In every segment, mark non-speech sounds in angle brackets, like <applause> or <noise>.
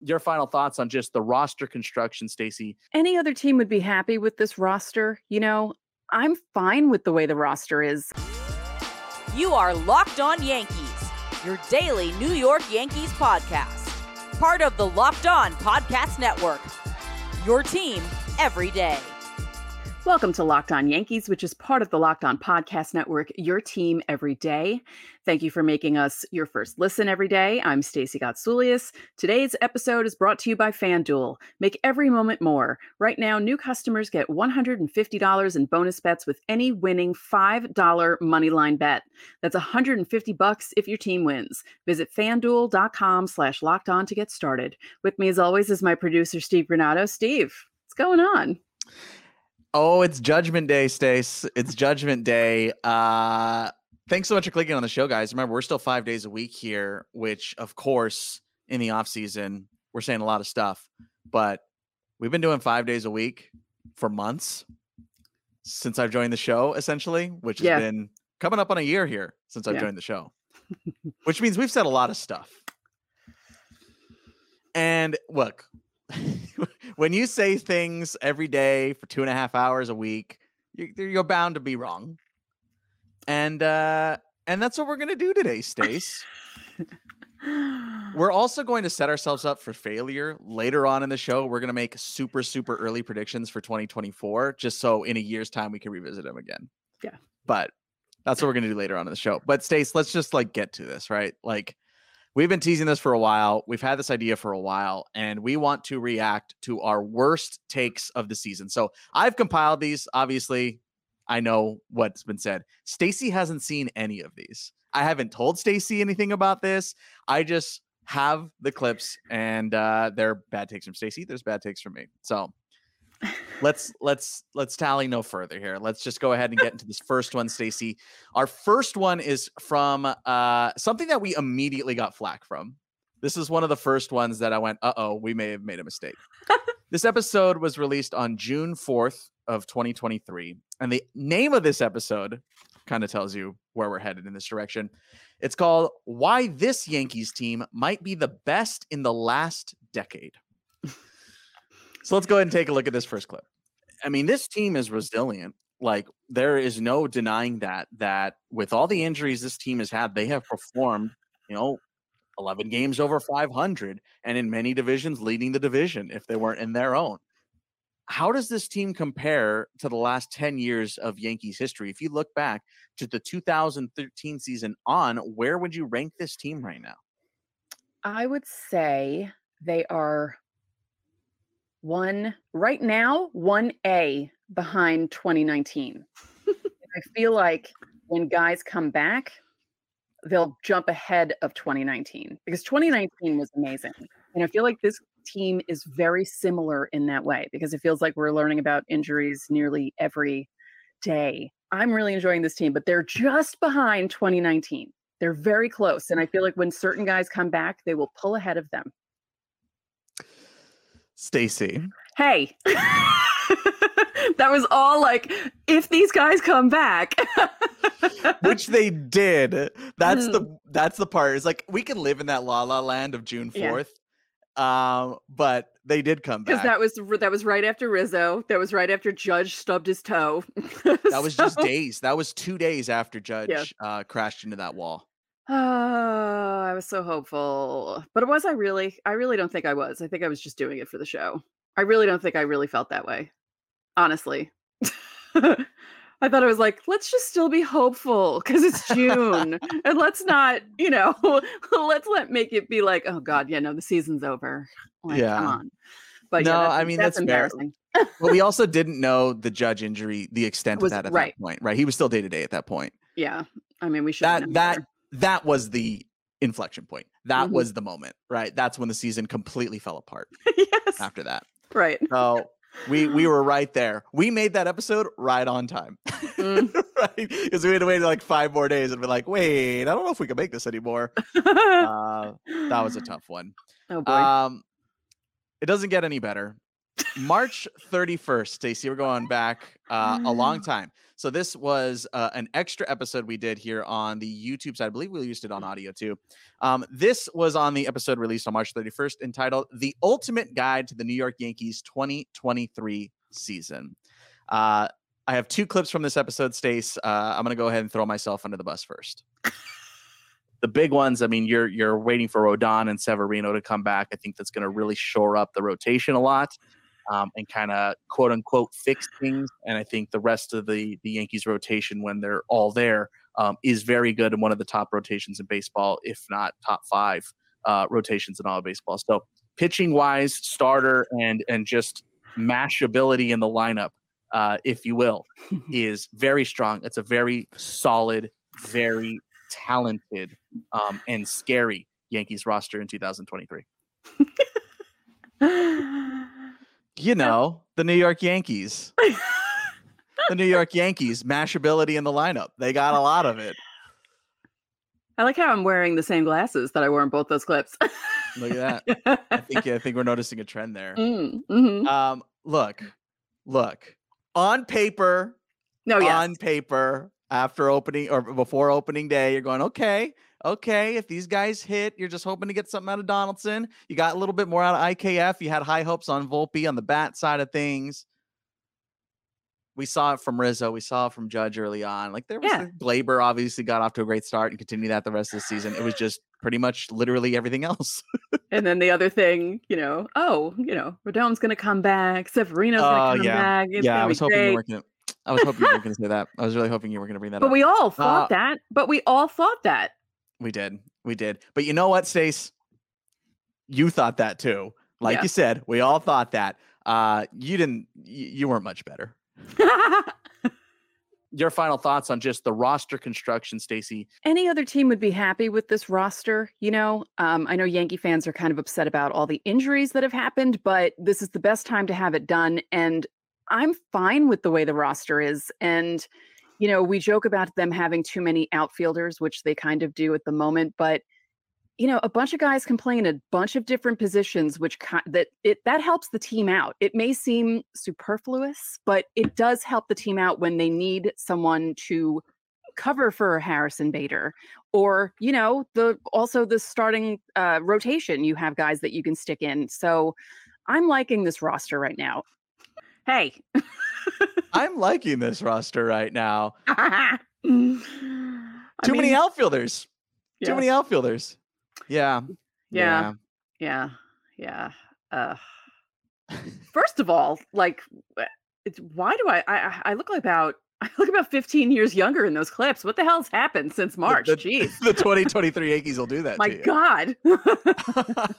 your final thoughts on just the roster construction, Stacey. Any other team would be happy with this roster. You know, I'm fine with the way the roster is. You are Locked On Yankees, your daily New York Yankees podcast. Part of the Locked On Podcast Network. Your team every day. Welcome to Locked On Yankees, which is part of the Locked On Podcast Network, your team every day. Thank you for making us your first listen every day. I'm Stacey Gotsoulias. Today's episode is brought to you by FanDuel. Make every moment more. Right now, new customers get $150 in bonus bets with any winning $5 moneyline bet. That's 150 bucks if your team wins. Visit fanduel.com slash locked on to get started. With me as always is my producer, Steve Granado. Steve, what's going on? Oh, it's Judgment Day, Stace. It's Judgment Day. Uh, thanks so much for clicking on the show, guys. Remember, we're still five days a week here, which, of course, in the off season, we're saying a lot of stuff, but we've been doing five days a week for months since I've joined the show, essentially, which has Yeah. been coming up on a year here since I've Yeah. joined the show, <laughs> which means we've said a lot of stuff. And look, <laughs> when you say things every day for two and a half hours a week, you- you're bound to be wrong. And uh, and that's what we're gonna do today, Stace. We're also going to set ourselves up for failure later on in the show. We're going to make super, super early predictions for 2024, just so in a year's time we can revisit them again. Yeah. But that's what we're going to do later on in the show. But Stace, let's just like get to this, right? Like we've been teasing this for a while. We've had this idea for a while, and we want to react to our worst takes of the season. So I've compiled these. Obviously, I know what's been said. Stacey hasn't seen any of these. I haven't told Stacey anything about this. I just have the clips and uh they're bad takes from Stacey. There's bad takes from me. So let's let's let's tally no further here. Let's just go ahead and get into this first one, Stacey. Our first one is from uh something that we immediately got flack from. This is one of the first ones that I went, uh-oh, we may have made a mistake. <laughs> this episode was released on June 4th of 2023. And the name of this episode kind of tells you where we're headed in this direction. It's called Why This Yankees Team Might Be the Best in the Last Decade. So let's go ahead and take a look at this first clip. I mean, this team is resilient. Like, there is no denying that, that with all the injuries this team has had, they have performed, you know, 11 games over 500 and in many divisions leading the division if they weren't in their own how does this team compare to the last 10 years of Yankees history? If you look back to the 2013 season on, where would you rank this team right now? I would say they are one right now, one A behind 2019. I feel like when guys come back, they'll jump ahead of 2019 because 2019 was amazing. And I feel like this team is very similar in that way because it feels like we're learning about injuries nearly every day. I'm really enjoying this team, but they're just behind 2019. They're very close. And I feel like when certain guys come back, they will pull ahead of them. Stacey. Hey, <laughs> that was all like, if these guys come back. <laughs> Which they did. That's the that's the part. It's like we can live in that la la land of June Yeah. 4th. Um, but they did come back because that was that was right after Rizzo. That was right after Judge stubbed his toe. <laughs> that was just days. That was two days after Judge uh crashed into that wall. Oh, <sighs> I was so hopeful. But was I really? I really don't think I was. I think I was just doing it for the show. I really don't think I really felt that way. Honestly. <laughs> I thought it was like, let's just still be hopeful because it's <laughs> June. and let's not, you know, <laughs> let's let make it be like, oh God, yeah, no, the season's over. Like, Yeah. come on. But yeah, No, that's, I mean, that's, that's embarrassing. But we also didn't know the judge injury, the extent Was- of that at right. that point, right? He was still day to day at that point. Yeah. I mean, we should that that that was the inflection point. That Mhm. was the moment, right? That's when the season completely fell apart <laughs> yes. after that. Right. So we we <laughs> were right there. We made that episode right on time. <laughs> Mm. right? Because we had to wait like five more days and be like, wait, I don't know if we can make this anymore. Uh, that was a tough one. oh boy. Um it doesn't get any better. March 31st, Stacey, we're going back uh, a long time. So this was uh, an extra episode we did here on the YouTube side. I believe we used it on audio too. Um, this was on the episode released on March 31st, entitled "The Ultimate Guide to the New York Yankees 2023 Season." Uh, I have two clips from this episode, Stace. Uh, I'm going to go ahead and throw myself under the bus first. the big ones, I mean, you're you're waiting for Rodon and Severino to come back. I think that's going to really shore up the rotation a lot um, and kind of quote unquote fix things. And I think the rest of the the Yankees rotation, when they're all there, um, is very good and one of the top rotations in baseball, if not top five uh, rotations in all of baseball. So pitching wise, starter and and just mashability in the lineup, uh, if you will, <laughs> is very strong. It's a very solid, very talented, um, and scary Yankees roster in 2023. <laughs> you know, the New York Yankees. the New York Yankees, mashability in the lineup. They got a lot of it. I like how I'm wearing the same glasses that I wore in both those clips. Look at that. I think I think we're noticing a trend there. <laughs> Mm, mhm. Um, look, look. On paper, No, yes. on paper, after opening or before opening day, you're going, okay, okay. If these guys hit, you're just hoping to get something out of Donaldson. You got a little bit more out of IKF. You had high hopes on Volpe on the bat side of things. We saw it from Rizzo. We saw it from Judge early on. Like there was Yeah. Gleyber obviously got off to a great start and continued that the rest of the season. It was just pretty much literally everything else. And then the other thing, you <laughs> know, oh, you know, Rodon's going to come back. Severino's going Oh, to come yeah. back. It's yeah, I was hoping you weren't gonna I was hoping you were gonna say that. I was really hoping you were gonna bring that But up. But we all thought Uh, that. But we all thought that. We did. We did. But you know what, Stace? You thought that too. Like Yeah. you said, we all thought that. Uh you didn't you, you weren't much better. <laughs> Your final thoughts on just the roster construction, Stacey. Any other team would be happy with this roster. You know, um, I know Yankee fans are kind of upset about all the injuries that have happened, but this is the best time to have it done. And I'm fine with the way the roster is. And, you know, we joke about them having too many outfielders, which they kind of do at the moment, but you know, a bunch of guys can play in a bunch of different positions, which ki- that it that helps the team out. It may seem superfluous, but it does help the team out when they need someone to cover for Harrison Bader, or you know, the also the starting uh, rotation. You have guys that you can stick in. So, I'm liking this roster right now. Hey, <laughs> I'm liking this roster right now. <laughs> too Too many outfielders. Too many outfielders. Yeah. Yeah. Yeah, yeah. Uh, <laughs> first of all, like, it's why do I, I I- I look like about I look about 15 years younger in those clips. What the hell's happened since March? the- Jeez, the <laughs> 2023 Yankees will do that. my. God. <laughs>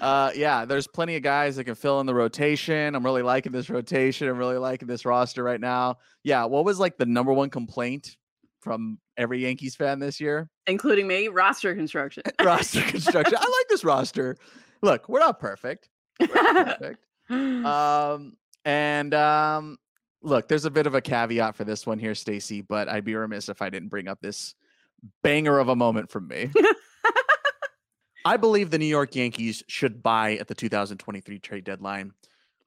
uh yeah there's plenty of guys that can fill in the rotation i'm really liking this rotation i'm really liking this roster right now yeah what was like the number one complaint from every yankees fan this year Including me, roster construction. <laughs> roster construction i like this roster look we're not perfect we're not perfect um and um look there's a bit of a caveat for this one here stacy but i'd be remiss if i didn't bring up this banger of a moment from me I believe the New York Yankees should buy at the 2023 trade deadline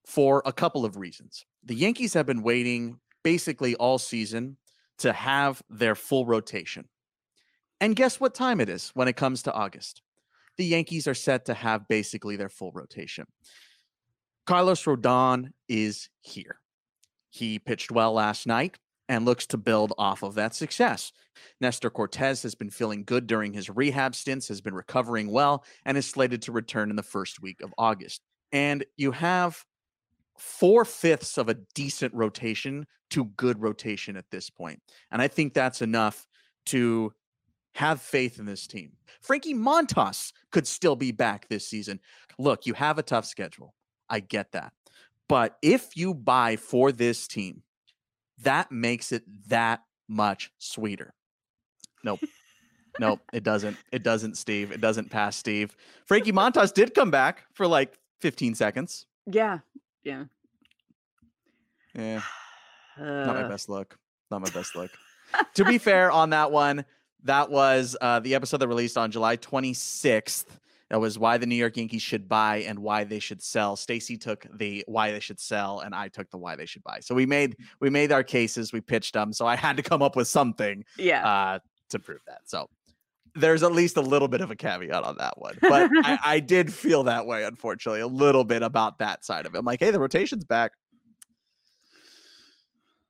for a couple of reasons. The Yankees have been waiting basically all season to have their full rotation. And guess what time it is when it comes to August? The Yankees are set to have basically their full rotation. Carlos Rodon is here. He pitched well last night and looks to build off of that success. Nestor Cortes has been feeling good during his rehab stints, has been recovering well, and is slated to return in the first week of August. And you have four fifths of a decent rotation to good rotation at this point. And I think that's enough to have faith in this team. Frankie Montas could still be back this season. Look, you have a tough schedule. I get that. But if you buy for this team, that makes it that much sweeter. Nope. nope, it doesn't. It doesn't, Steve. It doesn't pass Steve. Frankie Montas did come back for like 15 seconds. yeah, yeah. Yeah, not my Uh, <sighs> best look. Not my best look. to be <laughs> fair on that one, that was uh, the episode that released on July 26th. That was why the New York Yankees should buy and why they should sell. Stacey took the why they should sell, and I took the why they should buy. So we made we made our cases, we pitched them. So I had to come up with something Yeah. uh, to prove that. So there's at least a little bit of a caveat on that one. But I, <laughs> I did feel that way, unfortunately, a little bit about that side of it. I'm like, hey, the rotation's back.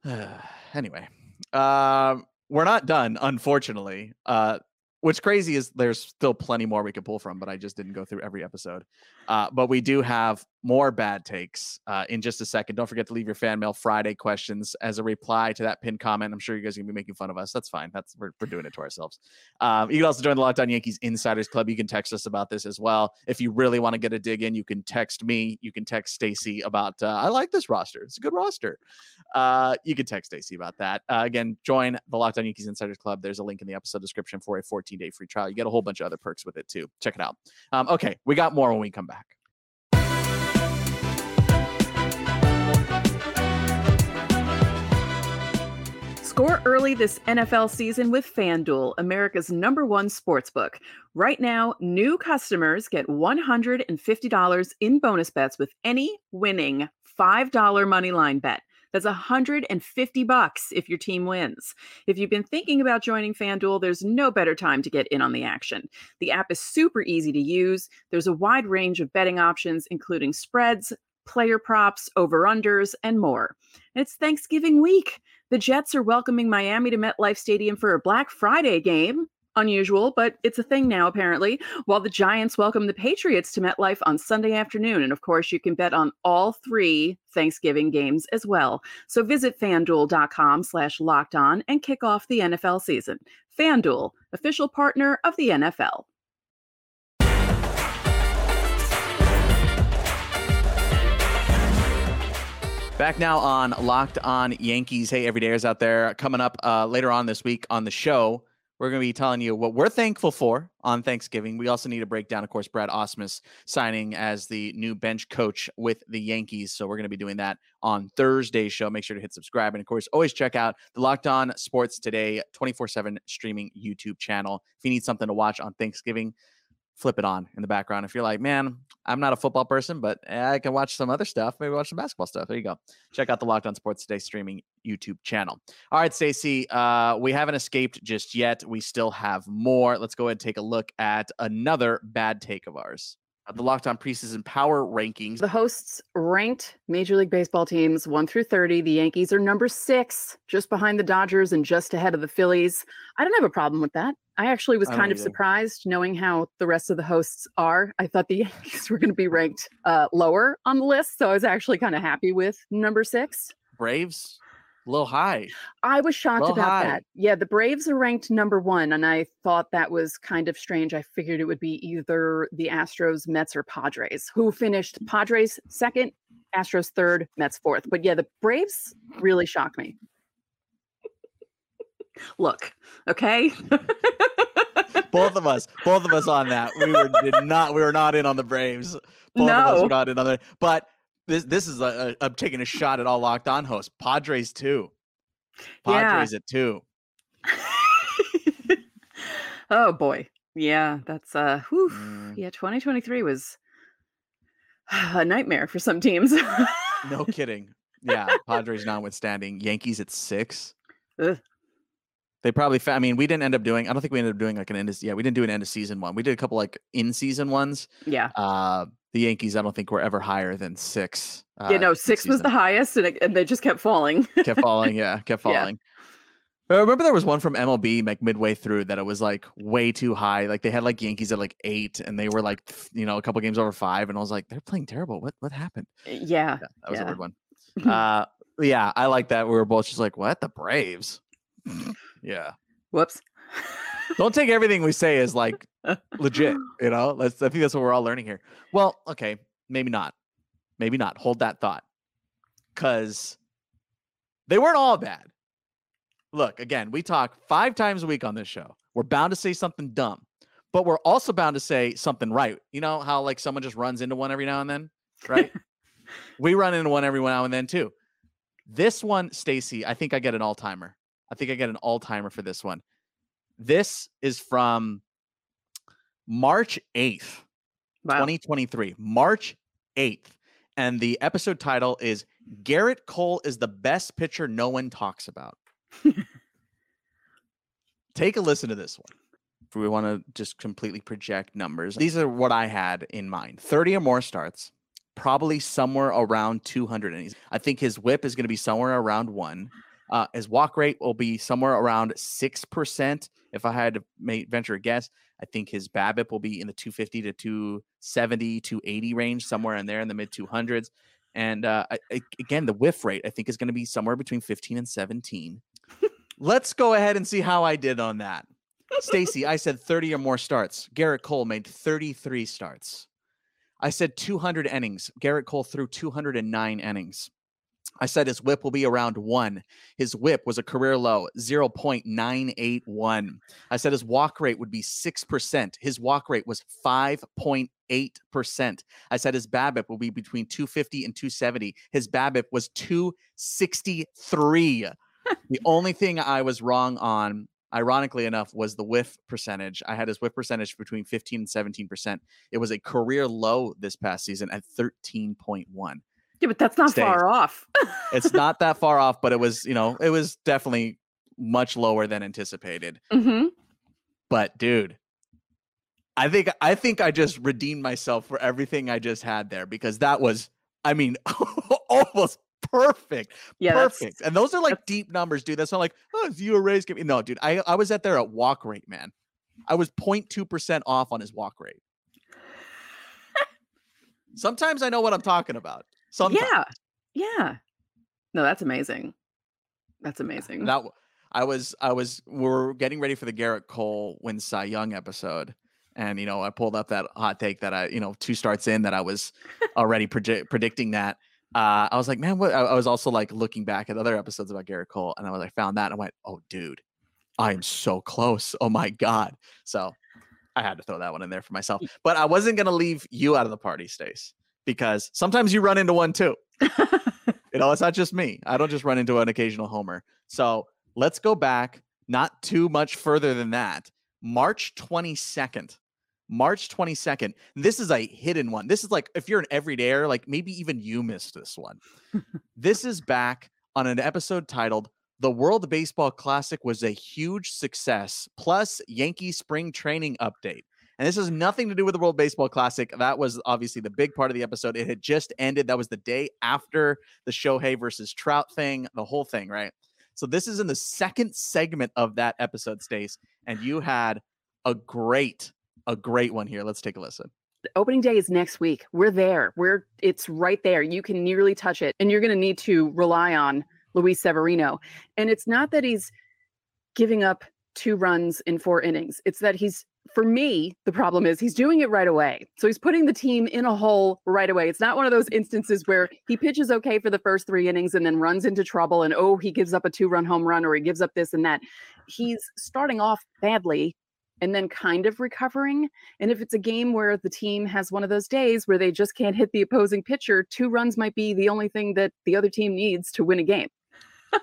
<sighs> anyway, um, we're not done, unfortunately. Uh, what's crazy is there's still plenty more we could pull from, but I just didn't go through every episode. Uh, but we do have more bad takes uh, in just a second. Don't forget to leave your fan mail Friday questions as a reply to that pinned comment. I'm sure you guys are gonna be making fun of us. That's fine. That's we're, we're doing it to ourselves. Um, you can also join the Locked On Yankees Insiders Club. You can text us about this as well. If you really want to get a dig in, you can text me. You can text Stacey about uh, I like this roster. It's a good roster. Uh, you can text Stacey about that. Uh, again, join the Locked On Yankees Insiders Club. There's a link in the episode description for a 14 day free trial. You get a whole bunch of other perks with it too. Check it out. Um, okay, we got more when we come back. Score early this NFL season with FanDuel, America's number one sportsbook. Right now, new customers get $150 in bonus bets with any winning $5 money line bet. That's 150 bucks if your team wins. If you've been thinking about joining FanDuel, there's no better time to get in on the action. The app is super easy to use. There's a wide range of betting options, including spreads, player props, over-unders, and more. And it's Thanksgiving week. The Jets are welcoming Miami to MetLife Stadium for a Black Friday game. Unusual, but it's a thing now, apparently. While the Giants welcome the Patriots to MetLife on Sunday afternoon. And of course, you can bet on all three Thanksgiving games as well. So visit fanduel.com slash locked on and kick off the NFL season. FanDuel, official partner of the NFL. Back now on Locked On Yankees. Hey, everydayers out there. Coming up uh, later on this week on the show, we're going to be telling you what we're thankful for on Thanksgiving. We also need to break down, of course, Brad Ausmus signing as the new bench coach with the Yankees. So we're going to be doing that on Thursday's show. Make sure to hit subscribe. And of course, always check out the Locked On Sports Today 24 7 streaming YouTube channel. If you need something to watch on Thanksgiving, flip it on in the background. If you're like, man, I'm not a football person, but I can watch some other stuff. Maybe watch some basketball stuff. There you go. Check out the Locked On Sports Today streaming YouTube channel. All right, Stacey, uh, we haven't escaped just yet. We still have more. Let's go ahead and take a look at another bad take of ours. Uh, The Locked On preseason power rankings. The hosts ranked Major League Baseball teams 1 through 30. The Yankees are number six, just behind the Dodgers and just ahead of the Phillies. I don't have a problem with that. I actually was I kind of either. surprised knowing how the rest of the hosts are. I thought the <laughs> Yankees were going to be ranked uh, lower on the list. So I was actually kind of happy with number six. Braves, a little high. I was shocked Well, about high. that. Yeah, the Braves are ranked number one, and I thought that was kind of strange. I figured it would be either the Astros, Mets, or Padres, who finished Padres second, Astros third, Mets fourth. But yeah, the Braves really shocked me. Look, okay. <laughs> both of us, both of us on that. We were did not. We were not in on the Braves. Both of us No. were not in on the. But this this is a, a I'm taking a shot at all locked on hosts. Padres too. Yeah. Padres at two. <laughs> oh boy. Yeah, that's uh whew. Mm, yeah, 2023 was <sighs> a nightmare for some teams. no <laughs> kidding. Yeah, Padres notwithstanding. Yankees at six. Ugh. They probably. Fa- I mean, we didn't end up doing. I don't think we ended up doing like an end. Of, yeah, we didn't do an end of season one. We did a couple like in season ones. yeah. Uh, the Yankees. I don't think were ever higher than six. Uh, yeah, no, six was the highest and, it, and they just kept falling. kept falling. <laughs> Yeah, kept Yeah. falling. I remember there was one from MLB like midway through that it was like way too high. Like they had like Yankees at like eight, and they were like you know a couple games over five, and I was like, they're playing terrible. What what happened? yeah. Yeah, that was a weird one. <laughs> Uh, yeah, I like that. We were both just like, what the Braves? <laughs> yeah, Whoops. don't take everything we say as like legit. You know, let's. I think that's what we're all learning here. Well, okay, maybe not. Maybe not. Hold that thought, because they weren't all bad. Look, again, we talk five times a week on this show. We're bound to say something dumb, but we're also bound to say something right. You know how like someone just runs into one every now and then, right? <laughs> we run into one every now and then too. This one, Stacey, I think I get an all timer. I think I get an all timer for this one. This is from March 8th. Wow. 2023, March 8th. And the episode title is Gerrit Cole is the best pitcher no one talks about. Take a listen to this one. If we want to just completely project numbers, these are what I had in mind 30 or more starts, probably somewhere around 200 innings. I think his whip is going to be somewhere around one. Uh, his walk rate will be somewhere around 6%. If I had to make, venture a guess, I think his BABIP will be in the 250 to 270, 280 range, somewhere in there in the mid 200s. And uh, I, again, the whiff rate I think is going to be somewhere between 15 and 17. <laughs> Let's go ahead and see how I did on that. Stacey, I said <laughs> 30 or more starts. Gerrit Cole made 33 starts. I said 200 innings. Gerrit Cole threw 209 innings. I said his whip will be around one. His whip was a career low, 0.981. I said his walk rate would be 6%. His walk rate was 5.8%. I said his BABIP will be between 250 and 270. His BABIP was 263. the only thing I was wrong on, ironically enough, was the whiff percentage. I had his whiff percentage between 15 and 17%. It was a career low this past season at 13.1. Yeah, but that's not Stay. far off. It's not <laughs> that far off, but it was, you know, it was definitely much lower than anticipated. hmm But dude, I think I think I just redeemed myself for everything I just had there because that was, I mean, <laughs> almost perfect. Yeah, perfect. And those are like deep numbers, dude. That's not like, oh, you erase give me. No, dude, I, I was at there at walk rate, man. I was 0.2% off on his walk rate. <laughs> Sometimes I know what I'm talking about. Sometimes. Yeah. Yeah. No, that's amazing. That's amazing. That I was I was we're getting ready for the Gerrit Cole win Cy Young episode, and you know I pulled up that hot take that I you know two starts in that I was already predi- predicting that. Uh, I was like, man, what? I, I was also like looking back at other episodes about Gerrit Cole, and I was I found that and I went, oh, dude, I am so close. Oh my god! So I had to throw that one in there for myself, but I wasn't gonna leave you out of the party, Stace, because sometimes you run into one too. <laughs> You know, it's not just me. I don't just run into an occasional homer. So let's go back not too much further than that. March 22nd. March 22nd. This is a hidden one. This is like if you're an everydayer, like maybe even you missed this one. <laughs> this is back on an episode titled The World Baseball Classic was a huge success, plus Yankee spring training update. And this has nothing to do with the World Baseball Classic. That was obviously the big part of the episode. It had just ended. That was the day after the Shohei versus Trout thing, the whole thing, right? So this is in the second segment of that episode, Stace, and you had a great, a great one here. Let's take a listen. The opening day is next week. We're there. We're it's right there. You can nearly touch it. And you're going to need to rely on Luis Severino. And it's not that he's giving up two runs in four innings. It's that he's for me, the problem is he's doing it right away. So he's putting the team in a hole right away. It's not one of those instances where he pitches okay for the first three innings and then runs into trouble and oh, he gives up a two run home run or he gives up this and that. He's starting off badly and then kind of recovering. And if it's a game where the team has one of those days where they just can't hit the opposing pitcher, two runs might be the only thing that the other team needs to win a game. <laughs>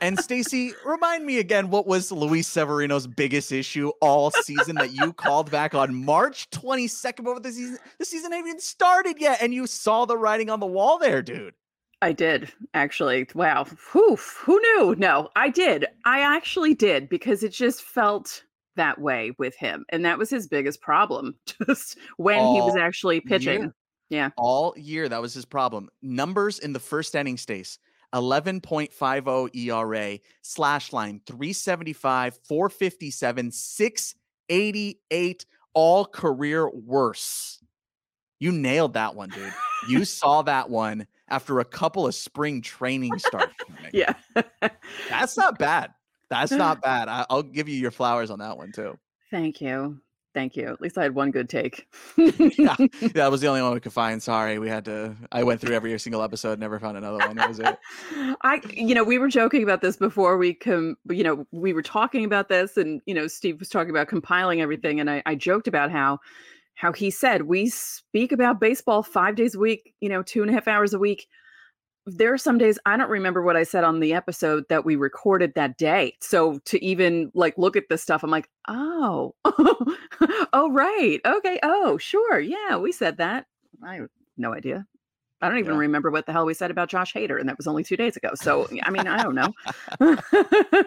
And Stacey, remind me again what was Luis Severino's biggest issue all season that you called back on March 22nd before the season the season ain't even started yet and you saw the writing on the wall there, dude. I did actually. Wow. Whew, who knew? No, I did. I actually did because it just felt that way with him. And that was his biggest problem, <laughs> just when he was actually pitching. year. Yeah. All year that was his problem. Numbers in the first inning, Stace. 11.50 ERA, slash line 375, 457, 688, all career worse. You nailed that one, dude. You <laughs> saw that one after a couple of spring training starts. <laughs> Yeah. <laughs> That's not bad. That's not bad. I, I'll give you your flowers on that one too. Thank you. Thank you. At least I had one good take. <laughs> Yeah, that was the only one we could find. Sorry, we had to. I went through every single episode, never found another one. That was it. <laughs> I, you know, we were joking about this before we come, you know, we were talking about this and, you know, Steve was talking about compiling everything. And I, I joked about how, how he said, we speak about baseball five days a week, you know, two and a half hours a week. There are some days I don't remember what I said on the episode that we recorded that day. So to even like look at this stuff, I'm like, oh, <laughs> oh, right. Okay. Oh, sure. Yeah, we said that. I have no idea. I don't even Yeah. remember what the hell we said about Josh Hader, and that was only two days ago. So I mean, I don't know. <laughs> <laughs>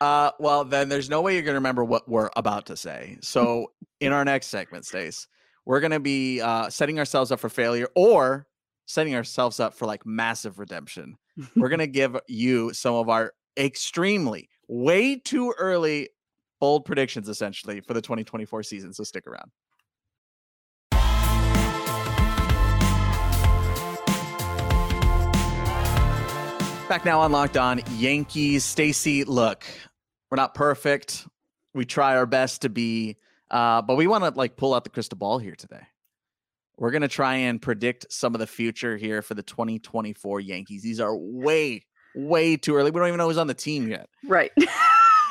Uh, well, then there's no way you're going to remember what we're about to say. So, in our next segment, Stace, we're going to be uh, setting ourselves up for failure or setting ourselves up for like massive redemption. We're <laughs> going to give you some of our extremely, way too early bold predictions, essentially, for the 2024 season. So, stick around. Back now on Locked On Yankees. Stacey, look, we're not perfect. We try our best to be, uh, but we want to like pull out the crystal ball here today. We're gonna try and predict some of the future here for the 2024 Yankees. These are way, way too early. We don't even know who's on the team yet. right.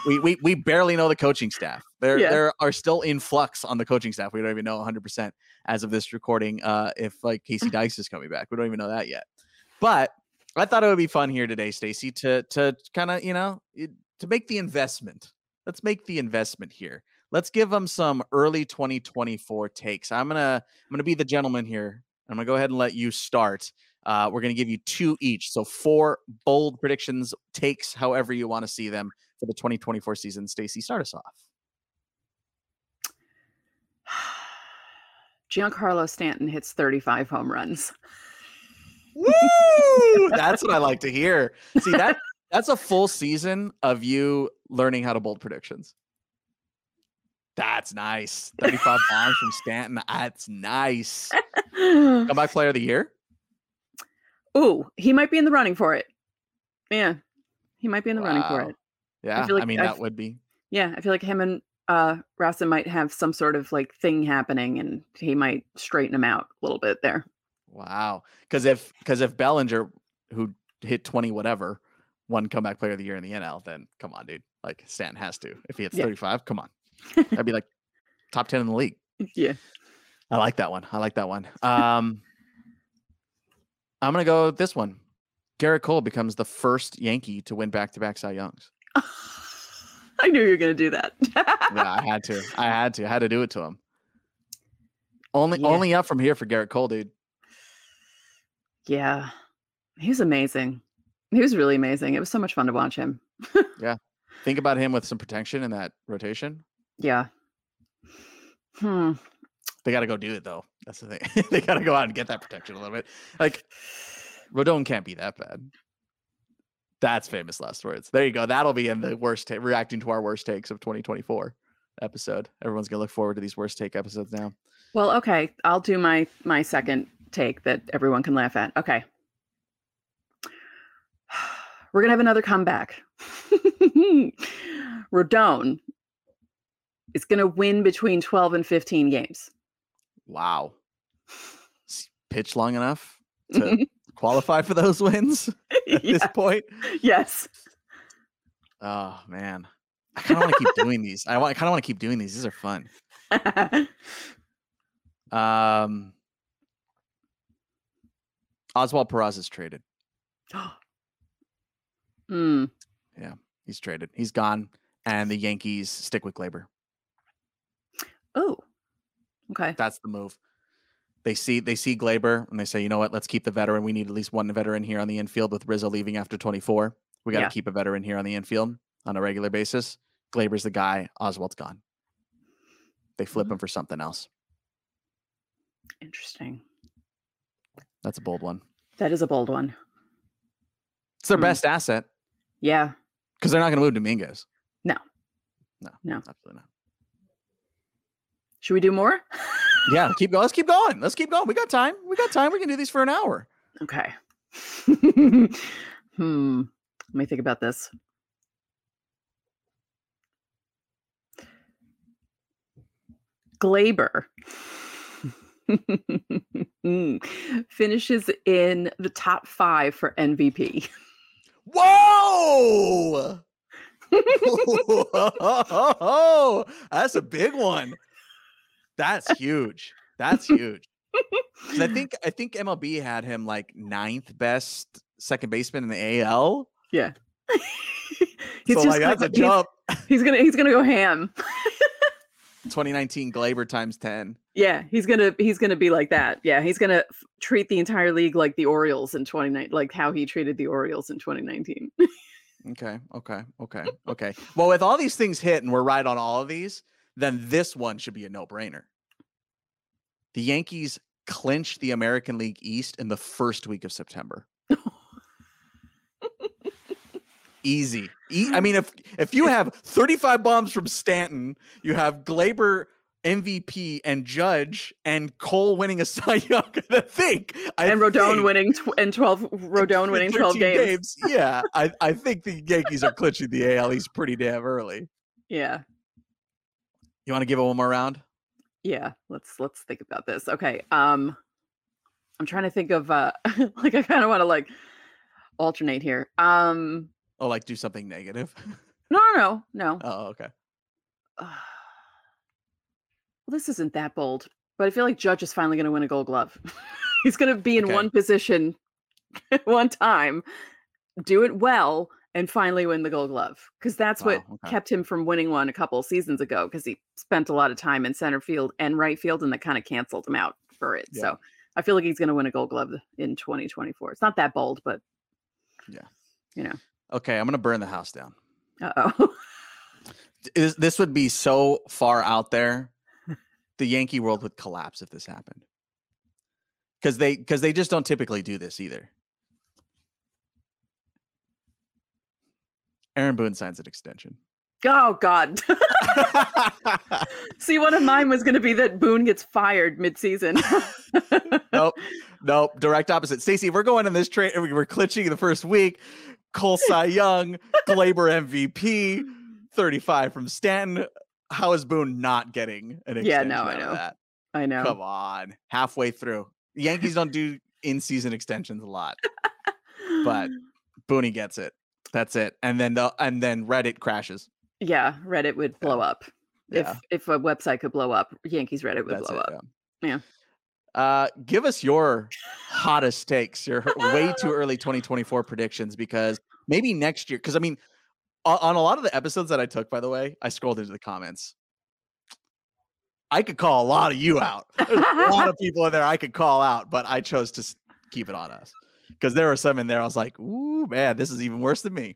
We we, we barely know the coaching staff. There Yeah. there are still in flux on the coaching staff. We don't even know 100 percent as of this recording. Uh, if like Casey <laughs> Dice is coming back, we don't even know that yet. But I thought it would be fun here today, Stacey, to to kind of you know to make the investment. Let's make the investment here. Let's give them some early 2024 takes. I'm gonna I'm gonna be the gentleman here. I'm gonna go ahead and let you start. Uh, we're gonna give you two each, so four bold predictions, takes, however you want to see them for the 2024 season. Stacey, start us off. <sighs> Giancarlo Stanton hits 35 home runs. Woo! <laughs> That's what I like to hear. See that that's a full season of you learning how to bold predictions. That's nice. 35 bombs from Stanton. That's nice. <laughs> Comeback player of the year. Ooh, he might be in the running for it. Yeah, he might be in the running for it. Yeah, I, like mean I've- that would be. Yeah, I feel like him and uh Rasa might have some sort of like thing happening, and he might straighten him out a little bit there. Wow. Because if because if Bellinger, who hit 20 whatever, won comeback player of the year in the NL, then come on, dude. Like Stanton has to. If he hits Yeah. 35, come on. That'd be like top 10 in the league. <laughs> Yeah. I like that one. I like that one. Um, I'm gonna go with this one. Gerrit Cole becomes the first Yankee to win back-to-back Cy Youngs. <laughs> I knew you were gonna do that. <laughs> Yeah, I had to. I had to. I had to do it to him. Only, Yeah. only up from here for Gerrit Cole, dude. yeah, he was amazing. He was really amazing. It was so much fun to watch him. Yeah, think about him with some protection in that rotation. Yeah. Hmm. They got to go do it though. That's the thing. <laughs> they got to go out and get that protection a little bit. Like Rodon can't be that bad. That's famous last words. There you go. That'll be in the worst ta- reacting to our worst takes of 2024 episode. Everyone's gonna look forward to these worst take episodes now. Well, okay. I'll do my my second take that everyone can laugh at. Okay. <sighs> We're gonna have another comeback. <laughs> Rodon is gonna win between 12 and 15 games. Wow. <laughs> Pitch long enough to qualify for those wins <laughs> at this point. Yes. Oh man. I kind of want to keep doing these. I, want, I kind of want to keep doing these. These are fun. <laughs> Um, Oswald Peraza is traded. <gasps> Hmm. Yeah, he's traded. He's gone, and the Yankees stick with Gleyber. Oh. Okay. That's the move. They see they see Gleyber and they say, you know what? Let's keep the veteran. We need at least one veteran here on the infield. With Rizzo leaving after 24, we got to Yeah. keep a veteran here on the infield on a regular basis. Gleyber's the guy. Oswald's gone. They flip Mhm. him for something else. Interesting. That's a bold one. That is a bold one. It's their Hmm. best asset Yeah. because they're not going to move Dominguez. No. No. No. Absolutely not. Should we do more? Yeah, <laughs> keep going. Let's keep going. Let's keep going. We got time. We got time. We can do these for an hour. Okay. <laughs> hmm. Let me think about this. Gleyber <laughs> finishes in the top five for MVP. Whoa! Whoa! That's a big one. That's huge. That's huge. <laughs> I think I think MLB had him like ninth best second baseman in the AL. Yeah. <laughs> he's so just like gonna, that's a he's- jump. <laughs> He's, gonna he's gonna go ham. 2019 Gleyber times 10. Yeah, he's gonna he's gonna be like that. Yeah, he's gonna f- treat the entire league like the Orioles in 2019, like how he treated the Orioles in 2019. Okay. Okay. Okay. Okay. well, with all these things hit and we're right on all of these, then this one should be a no brainer. The Yankees clinch the American League East in the first week of September. Easy. E- I mean, if if you have 35 bombs from Stanton, you have Gleyber MVP and Judge and Cole winning a <laughs> Cy Young. I think I and Rodon think- winning tw- and 12 Rodon in winning 12 13 games. Yeah, I, I think the Yankees are clinching the AL East pretty damn early. Yeah. You want to give it one more round? Yeah, let's let's think about this. Okay. Um I'm trying to think of uh <laughs> like I kind of want to like alternate here. Um Oh, like do something negative? <laughs> no no no. Oh, okay. well, this isn't that bold, but I feel like Judge is finally going to win a Gold Glove. <laughs> He's going to be in Okay. one position one time, do it well, and finally win the Gold Glove. Because that's what okay. kept him from winning one a couple of seasons ago. Because he spent a lot of time in center field and right field, and that kind of canceled him out for it. Yeah. So I feel like he's going to win a Gold Glove in 2024. It's not that bold, but Yeah. You know. Okay, I'm gonna burn the house down. uh oh. This, this would be so far out there. The Yankee world would collapse if this happened. Because they because they just don't typically do this either. Aaron Boone signs an extension. oh God. <laughs> See, one of mine was going to be that Boone gets fired mid-season. <laughs> nope, nope. Direct opposite. Stacey, if we're going in this trade, we're clinching the first week. Cole Cy Young, Gleyber MVP, 35 from Stanton. How is Boone not getting an extension? Yeah, no, I know. that? I know. Come on, halfway through. Yankees don't do in-season extensions a lot. but- <laughs> Booney gets it. That's it. And then the and then Reddit crashes. yeah, Reddit would blow up. Yeah. If if a website could blow up, Yankees Reddit would That's blow it. up. Yeah. Uh, give us your hottest takes, your way too <laughs> early 2024 predictions, because maybe next year. Because I mean, on, on a lot of the episodes that I took, by the way, I scrolled into the comments. I could call a lot of you out. There's a lot of <laughs> people in there I could call out, but I chose to keep it on us because there were some in there. I was like, "Ooh, man, this is even worse than me."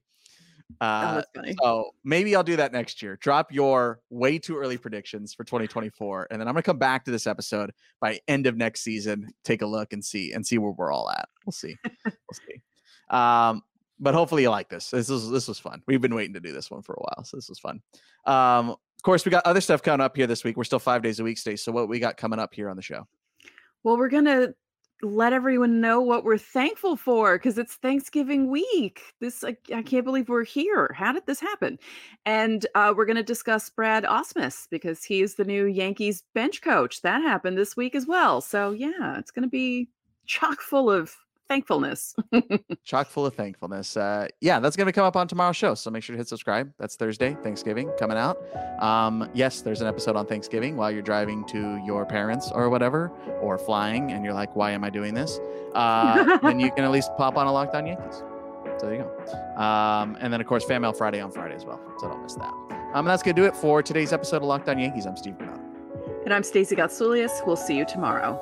Uh, so maybe I'll do that next year. Drop your way too early predictions for 2024, and then I'm gonna come back to this episode by end of next season. Take a look and see and see where we're all at. We'll see. we'll see. Um, but hopefully you like this. This was this was fun. We've been waiting to do this one for a while, so this was fun. Um, of course, we got other stuff coming up here this week. We're still five days a week, Stace. So what we got coming up here on the show? Well, we're gonna let everyone know what we're thankful for because it's Thanksgiving week. This I, I can't believe we're here. How did this happen? And uh, we're gonna discuss Brad Ausmus because he is the new Yankees bench coach. That happened this week as well. So yeah, it's gonna be chock full of thankfulness. <laughs> chock full of thankfulness. Uh, yeah, that's going to come up on tomorrow's show. So make sure to hit subscribe. That's Thursday, Thanksgiving coming out. Um, yes, there's an episode on Thanksgiving while you're driving to your parents or whatever, or flying, and you're like, why am I doing this? Uh, then you <laughs> can at least pop on a Locked On Yankees. So there you go. Um, and then, of course, Fan Mail Friday on Friday as well. So don't miss that. Um, and that's going to do it for today's episode of Locked On Yankees. I'm Steve Bernard. and I'm Stacey Gotsoulias. We'll see you tomorrow.